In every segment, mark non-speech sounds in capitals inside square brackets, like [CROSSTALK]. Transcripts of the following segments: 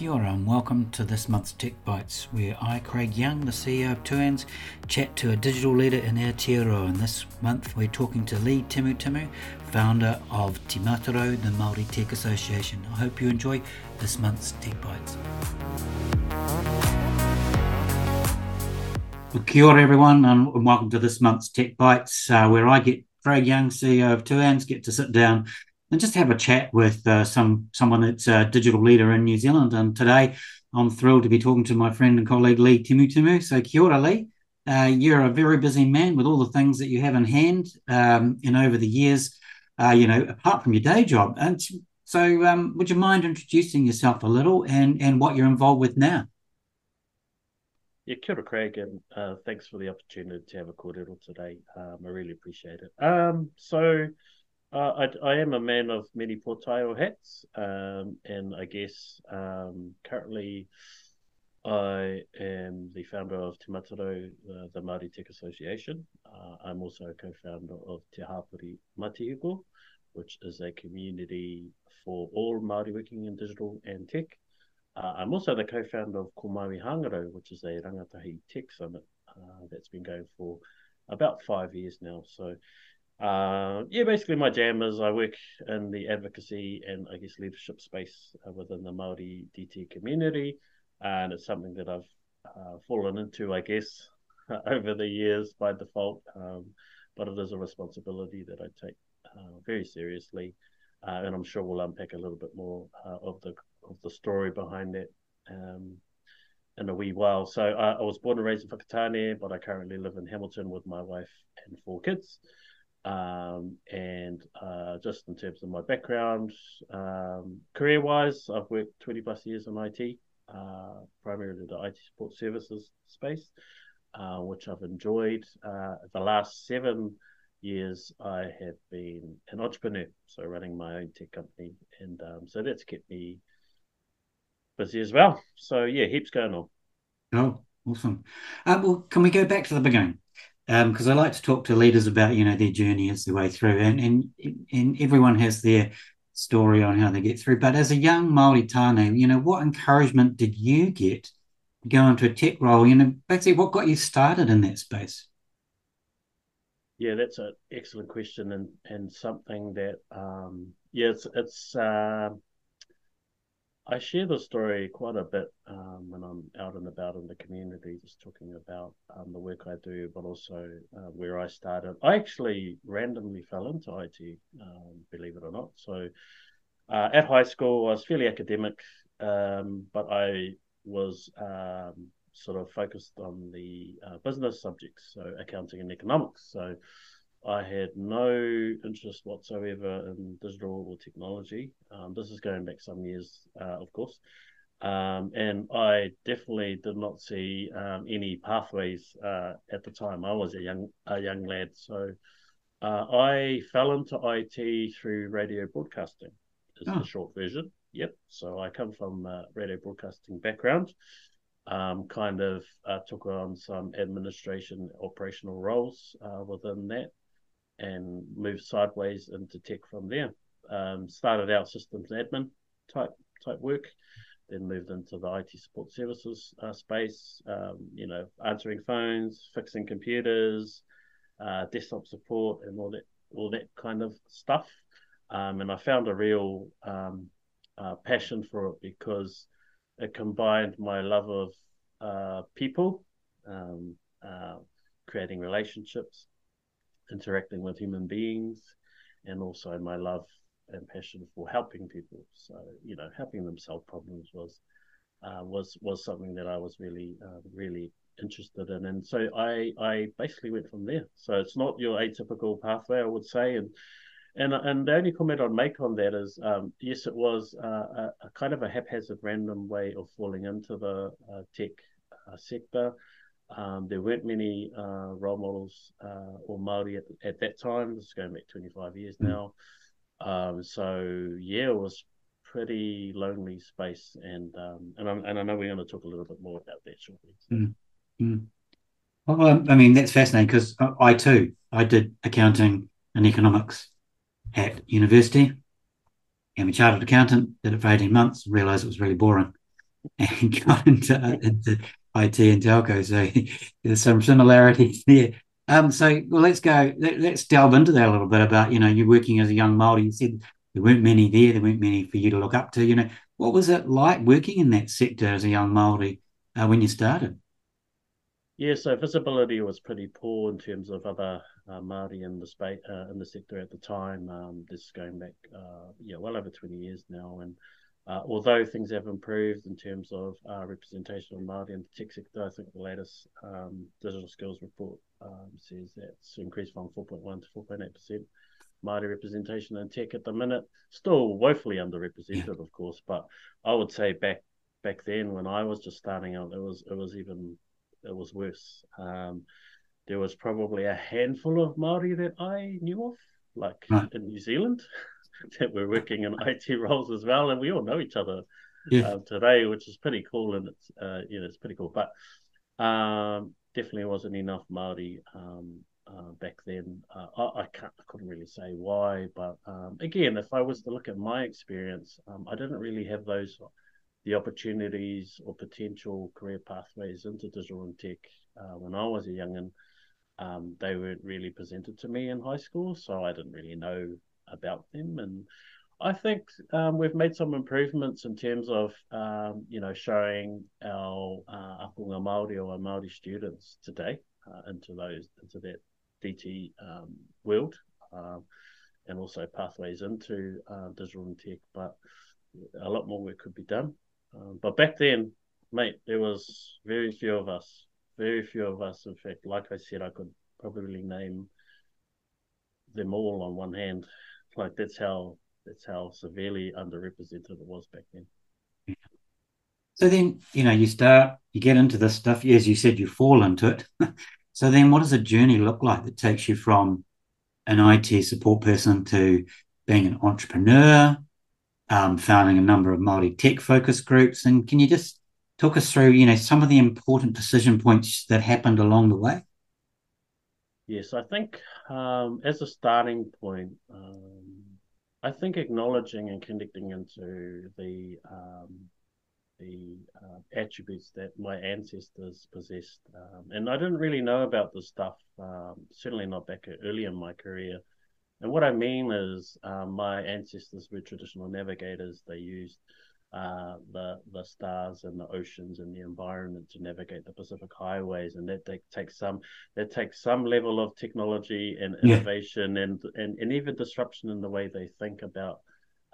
Kia ora and welcome to this month's Tech Bites, where I, Craig Young, the CEO of TUANZ, chat to a digital leader in Aotearoa. And this month we're talking to Lee Timutimu, founder of Te the Māori Tech Association. I hope you enjoy this month's TechBytes. Well, kia ora everyone and welcome to this month's TechBytes, uh, where I get Craig Young, CEO of TUANZ, get to sit down and just have a chat with uh, some someone that's a digital leader in New Zealand. And today, I'm thrilled to be talking to my friend and colleague Lee Timutimu. So, kia ora, Lee. Uh, you're a very busy man with all the things that you have in hand. Um, and over the years, uh, you know, apart from your day job, and so, um, would you mind introducing yourself a little and and what you're involved with now? Yeah, kia ora, Craig, and uh, thanks for the opportunity to have a kōrero today. Um, I really appreciate it. Um, so, uh, I, I am a man of many pōtaiao hats, um, and I guess um, currently I am the founder of Te Matarau, uh, the Māori Tech Association. Uh, I'm also a co-founder of Te Hapori Matihiko, which is a community for all Māori working in digital and tech. Uh, I'm also the co-founder of Ko Māui Hangarau, which is a rangatahi tech summit uh, that's been going for about five years now. So uh, yeah, basically my jam is I work in the advocacy and I guess leadership space uh, within the Maori DT community, and it's something that I've uh, fallen into, I guess, [LAUGHS] over the years by default. Um, but it is a responsibility that I take uh, very seriously, uh, and I'm sure we'll unpack a little bit more uh, of the of the story behind that. Um, in a wee while. So I was born and raised in Whakatane, but I currently live in Hamilton with my wife and four kids. Um, and uh, just in terms of my background, um, career wise, I've worked 20 plus years in IT, uh, primarily the IT support services space, uh, which I've enjoyed. Uh, the last seven years, I have been an entrepreneur, so running my own tech company. And um, so that's kept me busy as well. So, yeah, heaps going on. Oh, awesome. Uh, well, can we go back to the beginning? Because um, I like to talk to leaders about you know their journey as the way through, and and and everyone has their story on how they get through. But as a young Maori Tāne, you know what encouragement did you get going to go into a tech role? You know, basically, what got you started in that space? Yeah, that's an excellent question, and and something that um, yeah, it's it's. Uh, I share the story quite a bit um, when I'm out and about in the community, just talking about um, the work I do, but also uh, where I started. I actually randomly fell into IT, um, believe it or not. So uh, at high school, I was fairly academic, um, but I was um, sort of focused on the uh, business subjects, so accounting and economics. So I had no interest whatsoever in digital or technology. Um, this is going back some years, uh, of course. Um, and I definitely did not see um, any pathways uh, at the time. I was a young a young lad, so uh, I fell into IT through radio broadcasting. Is oh. the short version. Yep. So I come from a radio broadcasting background. Um, kind of uh, took on some administration operational roles uh, within that and moved sideways into tech from there. Um, started out systems admin type type work, then moved into the IT support services uh, space. Um, you know, answering phones, fixing computers, uh, desktop support, and all that all that kind of stuff. Um, and I found a real um, uh, passion for it because it combined my love of uh, people, um, uh, creating relationships, interacting with human beings and also my love and passion for helping people. So, you know, helping them solve problems was uh, was was something that I was really uh, really interested in, and so I I basically went from there. So it's not your atypical pathway, I would say, and and and the only comment I'd make on that is um, yes, it was uh, a, a, kind of a haphazard, random way of falling into the uh, tech uh, sector. Um, there weren't many uh, role models uh, or Maori at, at, that time. This is going back 25 years mm. now. Um, so yeah, it was pretty lonely space, and um, and, and i know we're going to talk a little bit more about that shortly. Mm. Mm. Well, I mean that's fascinating because I too I did accounting and economics at university. I'm a chartered accountant. Did it for 18 months. Realised it was really boring. [LAUGHS] and got into, into IT and telco. So [LAUGHS] there's some similarities [LAUGHS] there. Um, so well, let's go. Let, us delve into that a little bit about you know you're working as a young Maori. You said there weren't many there. There weren't many for you to look up to. You know what was it like working in that sector as a young Maori uh, when you started? Yeah, so visibility was pretty poor in terms of other uh, Māori in the space uh, in the sector at the time. Um, this is going back, uh, yeah, well over 20 years now, and uh, although things have improved in terms of uh, representation of Māori in the tech sector, I think the latest um, digital skills report um, says that's increased from 4.1 to 4.8 percent Māori representation in tech at the minute. Still woefully underrepresented, yeah. of course, but I would say back back then when I was just starting out, it was it was even it was worse. Um, there was probably a handful of Maori that I knew of, like right. in New Zealand, [LAUGHS] [LAUGHS] that were working in IT roles as well, and we all know each other yeah. uh, today, which is pretty cool, and it's uh, you know it's pretty cool. But um, definitely wasn't enough Maori um, uh, back then. Uh, I, I, can't, I couldn't really say why, but um, again, if I was to look at my experience, um, I didn't really have those the opportunities or potential career pathways into digital and tech uh, when I was a youngin. Um, they weren't really presented to me in high school, so I didn't really know about them. And I think um, we've made some improvements in terms of um, you know showing our uh, ākonga Maori or our Maori students today uh, into those into that DT um, world, um, and also pathways into uh, digital and tech. But a lot more work could be done. Um, but back then, mate, there was very few of us. Very few of us. In fact, like I said, I could probably name them all on one hand. Like that's how that's how severely underrepresented it was back then. So then, you know, you start, you get into this stuff. As you said, you fall into it. [LAUGHS] so then, what does a journey look like that takes you from an IT support person to being an entrepreneur, um, founding a number of Māori tech focus groups. And can you just talk us through, you know, some of the important decision points that happened along the way? Yes, I think um, as a starting point, um, I think acknowledging and connecting into the um, the uh, attributes that my ancestors possessed, um, and I didn't really know about this stuff. Um, certainly not back early in my career. And what I mean is, um, my ancestors were traditional navigators. They used uh, the the stars and the oceans and the environment to navigate the Pacific highways, and that they takes some that takes some level of technology and innovation yeah. and, and and even disruption in the way they think about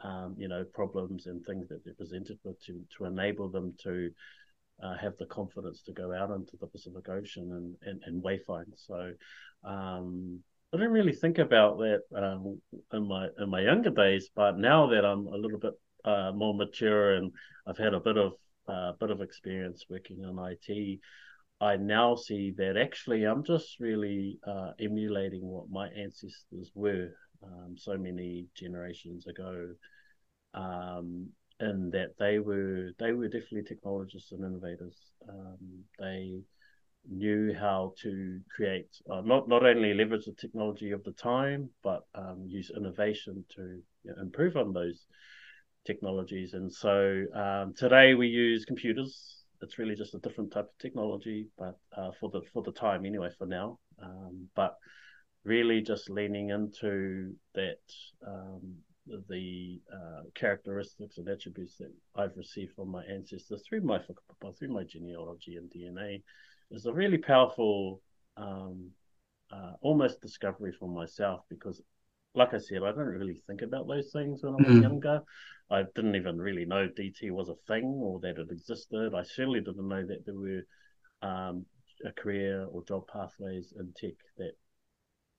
um, you know problems and things that they're presented with to to enable them to uh, have the confidence to go out into the Pacific Ocean and and, and wayfind. So. Um, I didn't really think about that um, in my in my younger days, but now that I'm a little bit uh, more mature and I've had a bit of uh, bit of experience working in IT, I now see that actually I'm just really uh, emulating what my ancestors were um, so many generations ago, um, and that they were they were definitely technologists and innovators. Um, they knew how to create uh, not not only leverage the technology of the time, but um, use innovation to you know, improve on those technologies. And so um, today we use computers. It's really just a different type of technology, but uh, for the for the time anyway, for now. Um, but really just leaning into that um, the uh, characteristics and attributes that I've received from my ancestors through my through my genealogy and DNA is a really powerful, um, uh, almost discovery for myself because, like I said, I didn't really think about those things when I was mm. younger. I didn't even really know DT was a thing or that it existed. I certainly didn't know that there were um, a career or job pathways in tech that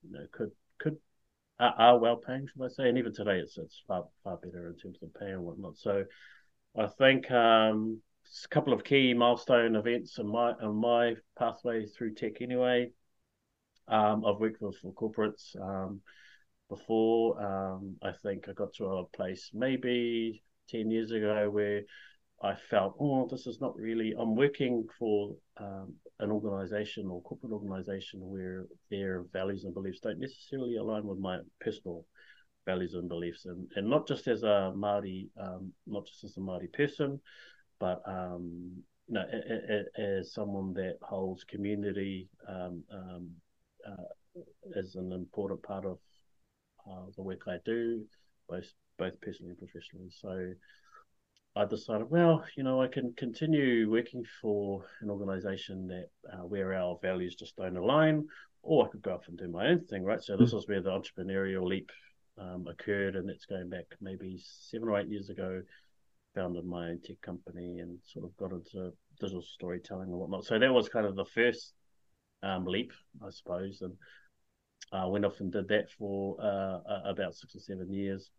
you know could could are, are well paying, should I say? And even today, it's it's far far better in terms of pay and whatnot. So I think um, a couple of key milestone events in my in my pathway through tech anyway. Um, I've worked with for corporates um, before. Um, I think I got to a place maybe ten years ago where I felt, oh, this is not really. I'm working for um, an organization or corporate organization where their values and beliefs don't necessarily align with my personal values and beliefs, and and not just as a Maori, um, not just as a Maori person, but um, you know, as someone that holds community um, um, uh, as an important part of uh, the work I do, both both personally and professionally. So I decided, well, you know, I can continue working for an organisation that uh, where our values just don't align, or I could go off and do my own thing, right? So this was where the entrepreneurial leap um, occurred, and that's going back maybe seven or eight years ago. Founded my own tech company and sort of got into digital storytelling and whatnot. So that was kind of the first um, leap, I suppose, and I uh, went off and did that for uh, about six or seven years.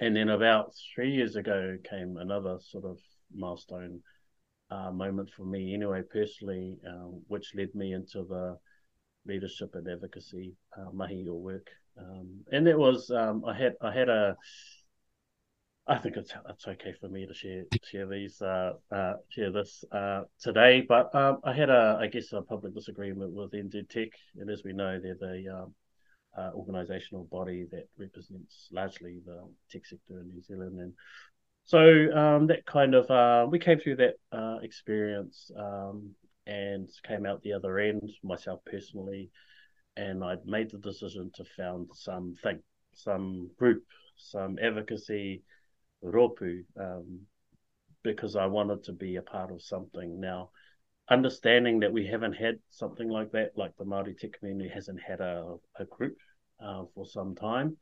And then about three years ago came another sort of milestone uh, moment for me, anyway, personally, uh, which led me into the leadership and advocacy uh, mahi or work. Um, and that was um, I had I had a I think it's okay for me to share share these uh, uh, share this uh, today, but um, I had a I guess a public disagreement with NZ Tech, and as we know, they're the um, uh, organisational body that represents largely the tech sector in New Zealand, and so um, that kind of uh, we came through that uh, experience um, and came out the other end myself personally, and I'd made the decision to found something, some group, some advocacy, ropu, um, because I wanted to be a part of something. Now, understanding that we haven't had something like that, like the Māori tech community hasn't had a, a group uh, for some time.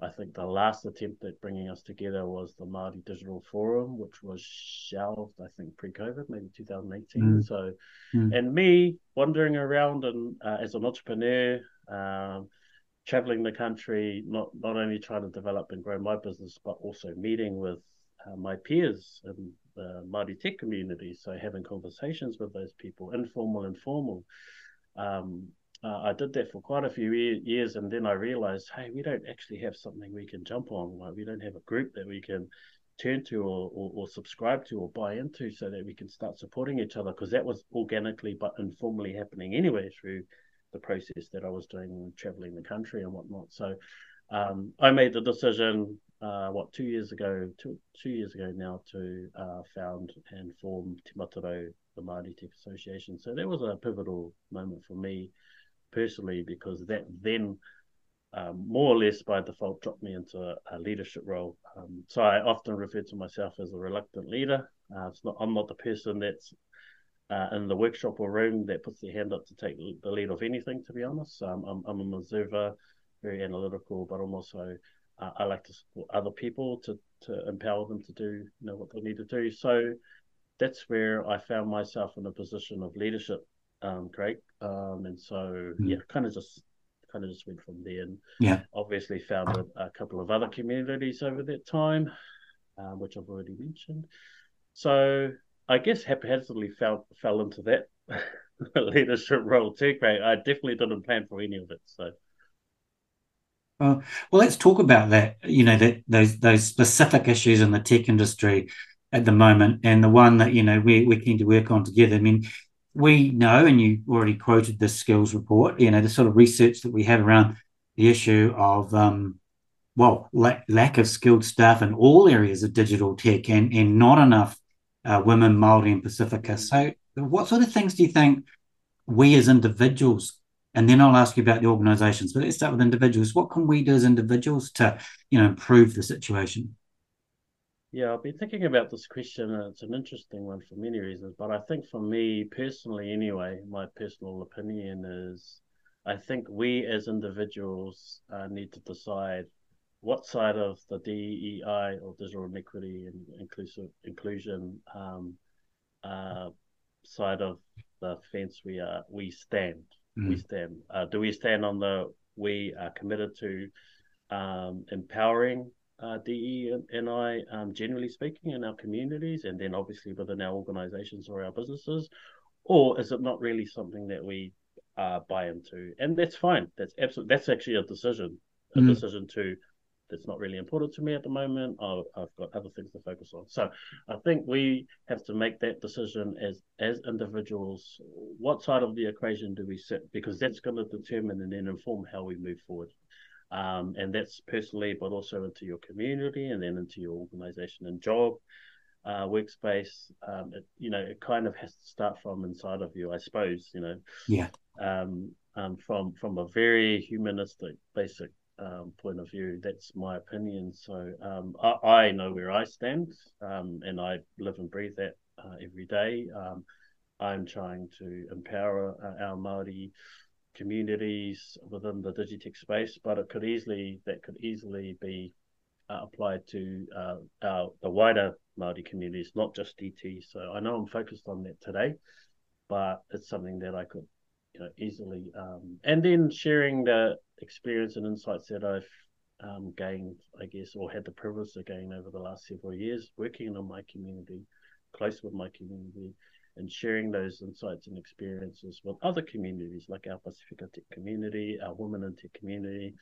I think the last attempt at bringing us together was the Māori Digital Forum, which was shelved, I think, pre-COVID, maybe 2018. Mm. So, mm. and me wandering around and uh, as an entrepreneur, um, traveling the country, not not only trying to develop and grow my business, but also meeting with uh, my peers in the Māori tech community. So having conversations with those people, informal and formal. Um, uh, I did that for quite a few years, and then I realized, hey, we don't actually have something we can jump on. Like we don't have a group that we can turn to or, or, or subscribe to or buy into, so that we can start supporting each other. Because that was organically but informally happening anyway through the process that I was doing, traveling the country and whatnot. So um, I made the decision, uh, what two years ago, two two years ago now, to uh, found and form Te the Māori Tech Association. So that was a pivotal moment for me personally because that then um, more or less by default dropped me into a, a leadership role. Um, so I often refer to myself as a reluctant leader. Uh, it's not I'm not the person that's uh, in the workshop or room that puts their hand up to take the lead of anything. To be honest, um, I'm I'm an observer, very analytical, but I'm also uh, I like to support other people to to empower them to do you know what they need to do. So that's where I found myself in a position of leadership um, Craig. Um, and so mm. yeah, kind of just kind of just went from there, and yeah, obviously founded a couple of other communities over that time, uh, which I've already mentioned. So I guess haphazardly fell fell into that [LAUGHS] leadership role too, Craig. I definitely didn't plan for any of it, so. Well, well, let's talk about that. You know, that those those specific issues in the tech industry at the moment, and the one that you know we we're keen to work on together. I mean, we know, and you already quoted the skills report, you know, the sort of research that we have around the issue of, um, well, la- lack of skilled staff in all areas of digital tech and, and not enough uh, women, Māori, and Pacifica. So, what sort of things do you think we as individuals, and then I'll ask you about the organizations, but let's start with individuals. What can we do as individuals to, you know, improve the situation? Yeah, I've been thinking about this question, and it's an interesting one for many reasons. But I think for me personally, anyway, my personal opinion is I think we as individuals uh, need to decide what side of the DEI or digital inequity and inclusive inclusion um, uh, side of the fence we are we stand. Mm. We stand. Uh, do we stand on the we are committed to um, empowering uh, DE and I, um, generally speaking, in our communities, and then obviously within our organisations or our businesses, or is it not really something that we uh, buy into? And that's fine. That's absolutely. That's actually a decision. A mm. decision to. That's not really important to me at the moment. i I've got other things to focus on. So, I think we have to make that decision as as individuals. What side of the equation do we sit? Because that's going to determine and then inform how we move forward. Um, and that's personally, but also into your community and then into your organization and job. uh, workspace, um, it, you know, it kind of has to start from inside of you, I suppose. You know, yeah. Um, um, from from a very humanistic, basic um, point of view. That's my opinion. So um, I, I, know where I stand, um, and I live and breathe that uh, every day. Um, I'm trying to empower uh, our Maori communities within the Digitech space, but it could easily that could easily be uh, applied to uh, our the wider Maori communities, not just DT. So I know I'm focused on that today, but it's something that I could you know easily um, and then sharing the experience and insights that I've um, gained, I guess, or had the privilege of gain over the last several years, working on my community, close with my community, and sharing those insights and experiences with other communities like our Pacifica Tech community, our Women in Tech community,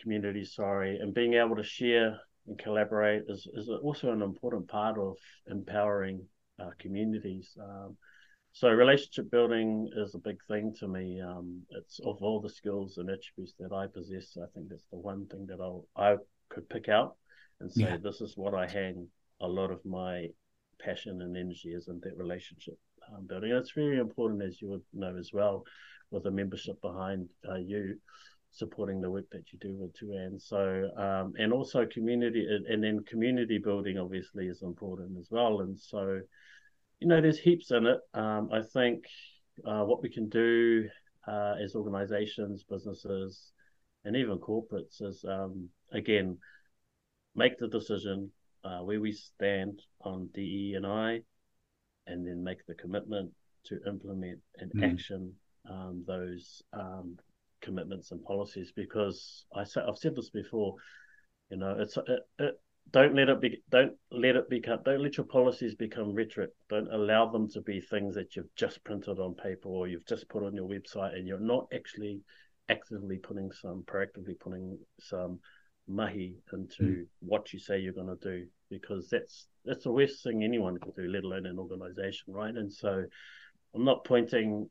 community, sorry, and being able to share and collaborate is, is also an important part of empowering uh, communities. Um, so relationship building is a big thing to me. Um, it's of all the skills and attributes that I possess, I think that's the one thing that I'll, I could pick out and say, yeah. this is what I hang a lot of my passion and energy is in that relationship um, building. And it's very important, as you would know as well, with a membership behind uh, you supporting the work that you do with Tuan. So, um, and also community, and then community building obviously is important as well. And so, you know, there's heaps in it. Um, I think uh, what we can do uh, as organizations, businesses, and even corporates is, um, again, make the decision uh, where we stand on DE and I, and then make the commitment to implement and mm. action um, those um, commitments and policies because I say, I've said this before. You know, it's it, it, don't let it be don't let it become don't let your policies become rhetoric. Don't allow them to be things that you've just printed on paper or you've just put on your website and you're not actually actively putting some proactively putting some mahi into mm. what you say you're going to do because that's that's the worst thing anyone can do, let alone an organization, right? And so I'm not pointing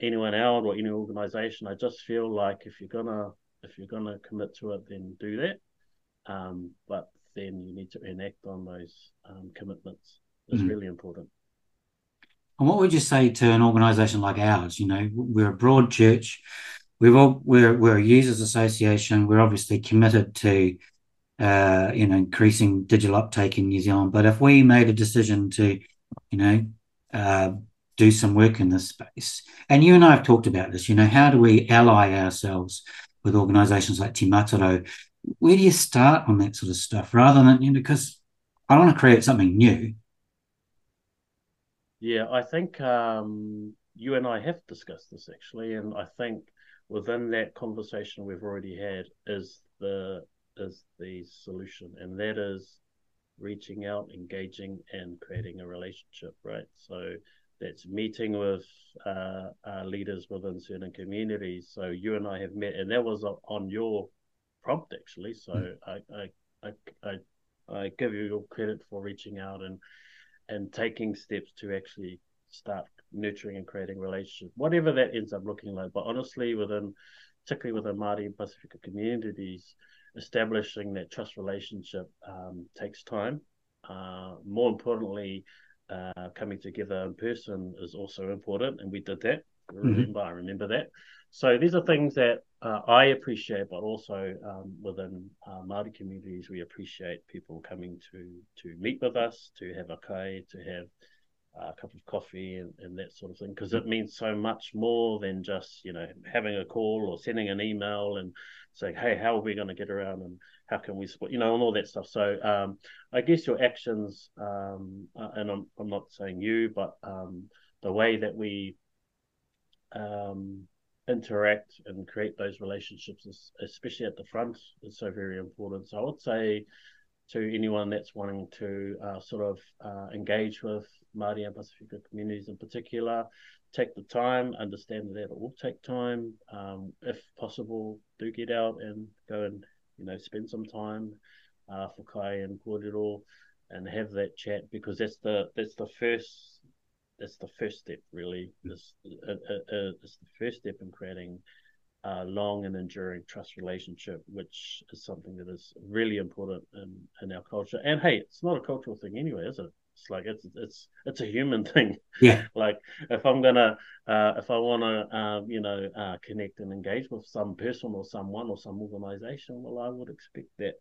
anyone out or any organization. I just feel like if you're gonna if you're gonna commit to it, then do that. Um, but then you need to enact on those um, commitments. It's mm-hmm. really important. And what would you say to an organisation like ours? You know, we're a broad church. We've all, we're we're a users association. We're obviously committed to uh, you know increasing digital uptake in New Zealand. But if we made a decision to, you know, uh, do some work in this space. And you and I have talked about this, you know, how do we ally ourselves with organizations like Te Matarau? Where do you start on that sort of stuff rather than, you know, because I want to create something new. Yeah, I think um, you and I have discussed this actually, and I think within that conversation we've already had is the is the solution, and that is reaching out, engaging, and creating a relationship, right? So that's meeting with uh, leaders within certain communities. So you and I have met, and that was on your prompt actually. So mm. I, I, I, I, I give you your credit for reaching out and and taking steps to actually start nurturing and creating relationships, whatever that ends up looking like. But honestly, within particularly within Māori and Pacifica communities, establishing that trust relationship um, takes time. Uh, more importantly, uh, coming together in person is also important, and we did that. Mm-hmm. Remember, I remember that. So these are things that uh, I appreciate, but also um, within uh, Māori communities, we appreciate people coming to to meet with us, to have a kai, to have a cup of coffee and, and that sort of thing, because it means so much more than just you know having a call or sending an email and saying, hey, how are we going to get around and how can we support, you know, and all that stuff. So um, I guess your actions, um, uh, and I'm, I'm not saying you, but um, the way that we um, interact and create those relationships, especially at the front, is so very important. So I would say to anyone that's wanting to uh, sort of uh, engage with Māori and Pacifica communities in particular, take the time, understand that it will take time. Um, if possible, do get out and go and you know, spend some time uh, for Kai and Kōrero and have that chat because that's the that's the first that's the first step really. This uh, uh, uh, it's the first step in creating a long and enduring trust relationship, which is something that is really important in, in our culture. And hey, it's not a cultural thing anyway, is it? It's like it's it's it's a human [LAUGHS] thing. Yeah. like if I'm gonna uh, if I want to uh, you know uh, connect and engage with some person or someone or some organization, well, I would expect that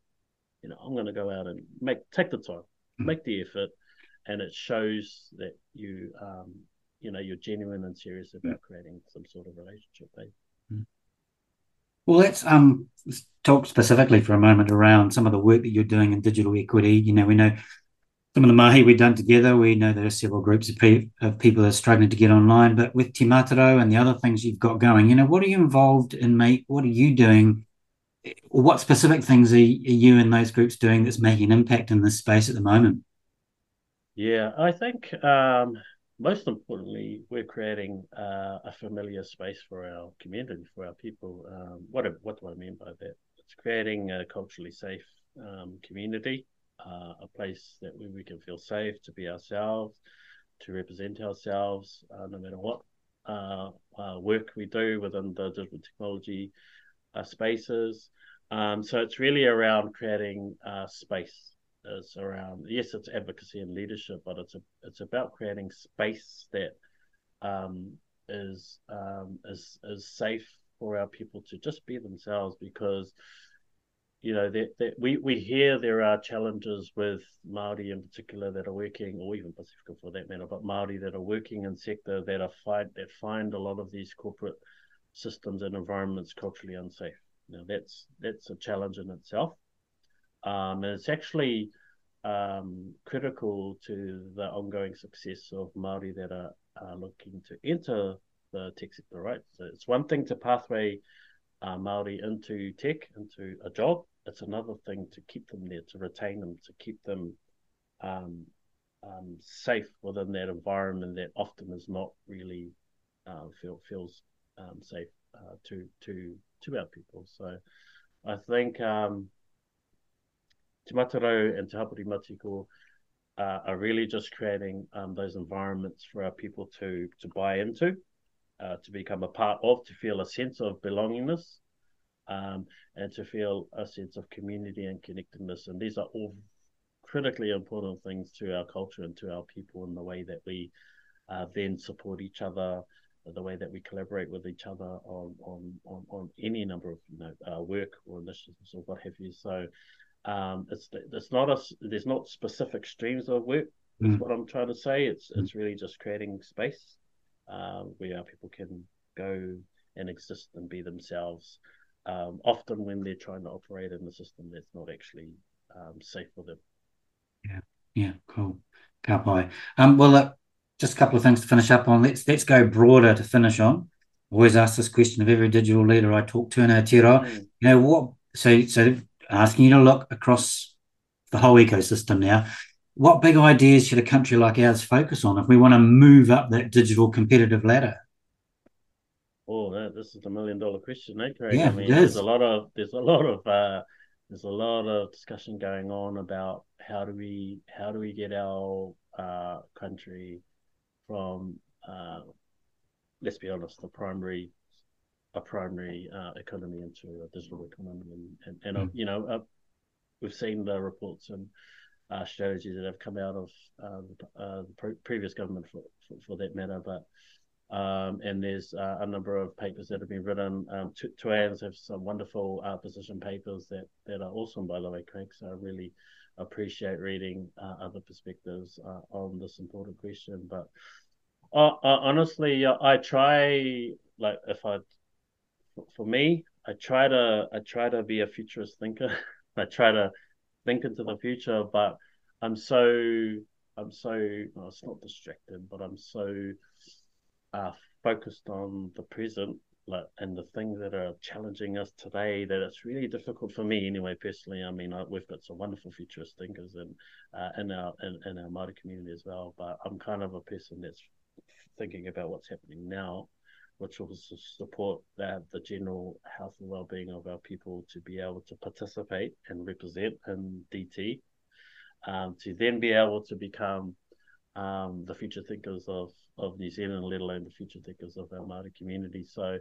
you know I'm going to go out and make take the time, mm. make the effort, and it shows that you um, you know you're genuine and serious about mm. creating some sort of relationship. Eh? Mm. Well, let's um talk specifically for a moment around some of the work that you're doing in digital equity. You know, we know some of the mahi we've done together. We know there are several groups of, pe- of people that are struggling to get online, but with Te Matarau and the other things you've got going, you know, what are you involved in, mate? What are you doing? What specific things are you and those groups doing that's making an impact in this space at the moment? Yeah, I think um, most importantly, we're creating uh, a familiar space for our community, for our people. Um, what what do I mean by that? It's creating a culturally safe um, community uh, a place that we, we can feel safe to be ourselves, to represent ourselves, uh, no matter what uh, uh work we do within the digital technology uh, spaces. Um, so it's really around creating space. It's around yes, it's advocacy and leadership, but it's a, it's about creating space that um, is um, is is safe for our people to just be themselves because you know that, that we we hear there are challenges with Maori in particular that are working, or even Pacifica for that matter, but Maori that are working in sector that are find that find a lot of these corporate systems and environments culturally unsafe. Now that's that's a challenge in itself, um, and it's actually um, critical to the ongoing success of Maori that are, are looking to enter the tech sector. Right, so it's one thing to pathway uh, Maori into tech, into a job, it's another thing to keep them there, to retain them, to keep them um, um, safe within that environment that often is not really uh, feel, feels um, safe uh, to to to our people. So I think um, Te Matarau and Te Hapori Matihiko uh, are really just creating um, those environments for our people to to buy into, uh, to become a part of, to feel a sense of belongingness, um, and to feel a sense of community and connectedness. And these are all critically important things to our culture and to our people in the way that we uh, then support each other, the way that we collaborate with each other on on on, on any number of you know uh, work or initiatives or what have you. So um, it's it's not a there's not specific streams of work. That's mm. what I'm trying to say. It's mm. it's really just creating space uh, where people can go and exist and be themselves um, often when they're trying to operate in a system that's not actually um, safe for them. Yeah, yeah, cool. Ka Um, well, uh, just a couple of things to finish up on. Let's let's go broader to finish on. I always ask this question of every digital leader I talk to in Aotearoa. Mm. You know what? So so asking you to look across the whole ecosystem now. What big ideas should a country like ours focus on if we want to move up that digital competitive ladder? Oh, that, this is a million dollar question, eh, Craig? Yeah, I mean, there's a lot of there's a lot of uh, there's a lot of discussion going on about how do we how do we get our uh, country from uh, let's be honest, the primary a primary uh, economy into a digital economy, and and, and mm. you know uh, we've seen the reports and uh, strategies that have come out of uh, the, uh, the pre- previous government for, for, for that matter, but um, and there's uh, a number of papers that have been written. Um, TUANZ have some wonderful uh, position papers that, that are awesome, by the way, Craig. So I really appreciate reading uh, other perspectives uh, on this important question. But uh, uh, honestly, I try, like, if I, for me, I try to, I try to be a futurist thinker. [LAUGHS] I try to think into the future, but I'm so, I'm so, well, it's not distracted, but I'm so are focused on the present like, and the things that are challenging us today that it's really difficult for me anyway personally i mean I, we've got some wonderful futurist thinkers in uh, in our in, in our Māori community as well but i'm kind of a person that's thinking about what's happening now which will support the general health and well-being of our people to be able to participate and represent in dt um, to then be able to become um, the future thinkers of, of New Zealand, let alone the future thinkers of our Māori community. So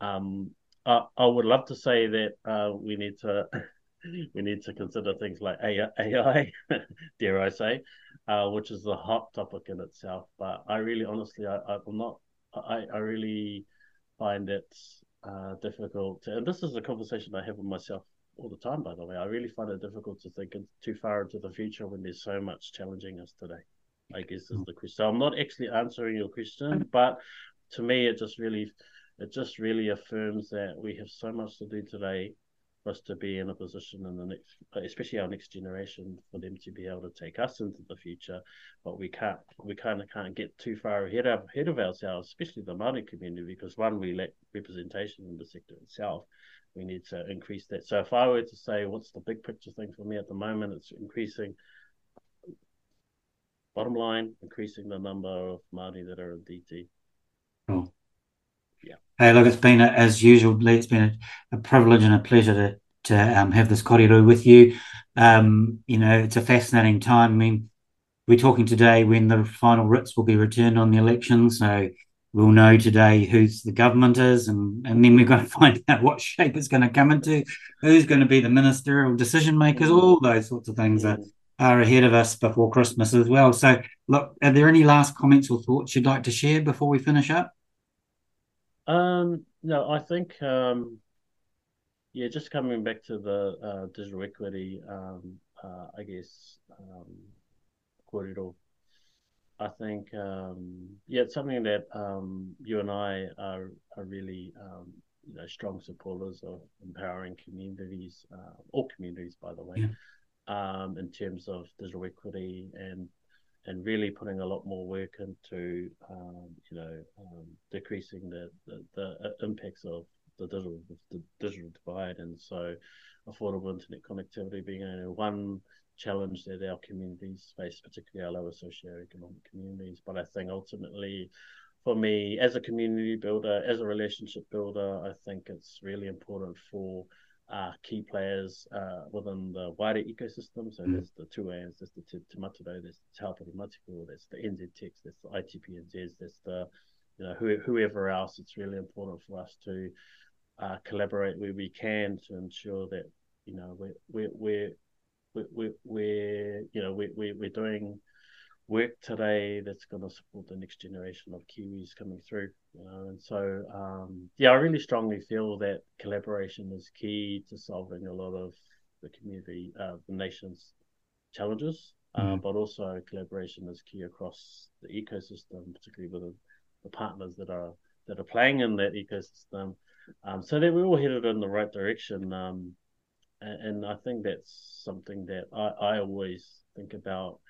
um, I, I, would love to say that uh, we need to [LAUGHS] we need to consider things like AI, AI [LAUGHS] dare I say, uh, which is a hot topic in itself. But I really, honestly, I, I will not. I, I really find it uh, difficult. To, and this is a conversation I have with myself all the time, by the way. I really find it difficult to think too far into the future when there's so much challenging us today. I guess is mm. the question. So I'm not actually answering your question, but to me, it just really, it just really affirms that we have so much to do today for us to be in a position in the next, uh, especially our next generation, for them to be able to take us into the future. But we can't, we kind of can't get too far ahead of ahead of ourselves, especially the Māori community, because one, we lack representation in the sector itself. We need to increase that. So if I were to say, what's the big picture thing for me at the moment? It's increasing bottom line, increasing the number of Māori that are in DT. Yeah. Hey, look, it's been, a, as usual, it's been a, a, privilege and a pleasure to, to um, have this kōrero with you. Um, you know, it's a fascinating time. I mean, we're talking today when the final writs will be returned on the election. So we'll know today who's the government is, and, and then we're going to [LAUGHS] find out what shape it's going to come into, who's going to be the ministerial decision makers, all those sorts of things are, are ahead of us before Christmas as well. So, look, are there any last comments or thoughts you'd like to share before we finish up? Um, no, I think, um, yeah, just coming back to the uh, digital equity, um, uh, I guess, um, kōrero I think um, yeah, it's something that um, you and I are are really um, you know strong supporters of empowering communities, uh, all communities, by the way, yeah. Um, in terms of digital equity and and really putting a lot more work into um, you know um, decreasing the, the, the uh, impacts of the digital the digital divide, and so affordable internet connectivity being only one challenge that our communities face, particularly our lower socioeconomic communities. But I think ultimately, for me, as a community builder, as a relationship builder, I think it's really important for uh, key players uh, within the wider ecosystem. So mm. there's the two there's the Te there's the Te Hapori Matihiko, there's the NZTEX, there's the ITPNZ, there's the you know whoever else. It's really important for us to uh, collaborate where we can to ensure that you know we're we're, we're we, we, are you know we, we, we're doing work today that's going to support the next generation of Kiwis coming through. You know, and so um, yeah, I really strongly feel that collaboration is key to solving a lot of the community, uh, the nation's challenges, uh, mm-hmm. uh, but also collaboration is key across the ecosystem, particularly with the, the partners that are that are playing in that ecosystem, um, so that we're all headed in the right direction. Um, and, and I think that's something that I, I always think about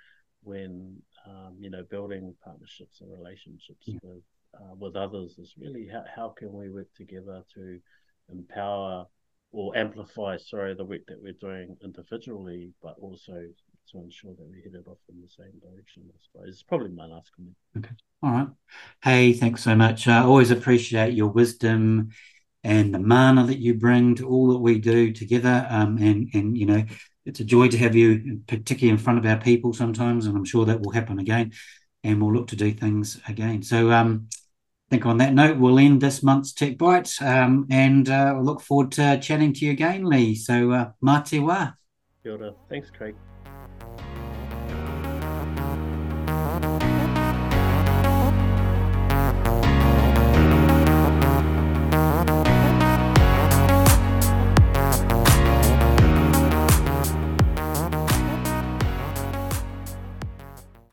when um, you know building partnerships and relationships yeah. with uh, with others is really how, how can we work together to empower or amplify sorry the work that we're doing individually but also to ensure that we hit it off in the same direction I suppose it's probably my last comment okay all right hey thanks so much I always appreciate your wisdom and the mana that you bring to all that we do together. Um, and and you know, it's a joy to have you, particularly in front of our people sometimes, and I'm sure that will happen again. And we'll look to do things again. So um, I think on that note, we'll end this month's TechBytes, um, and uh, we'll look forward to chatting to you again, Lee. So uh, mā te wā. Kia ora. Thanks, Craig.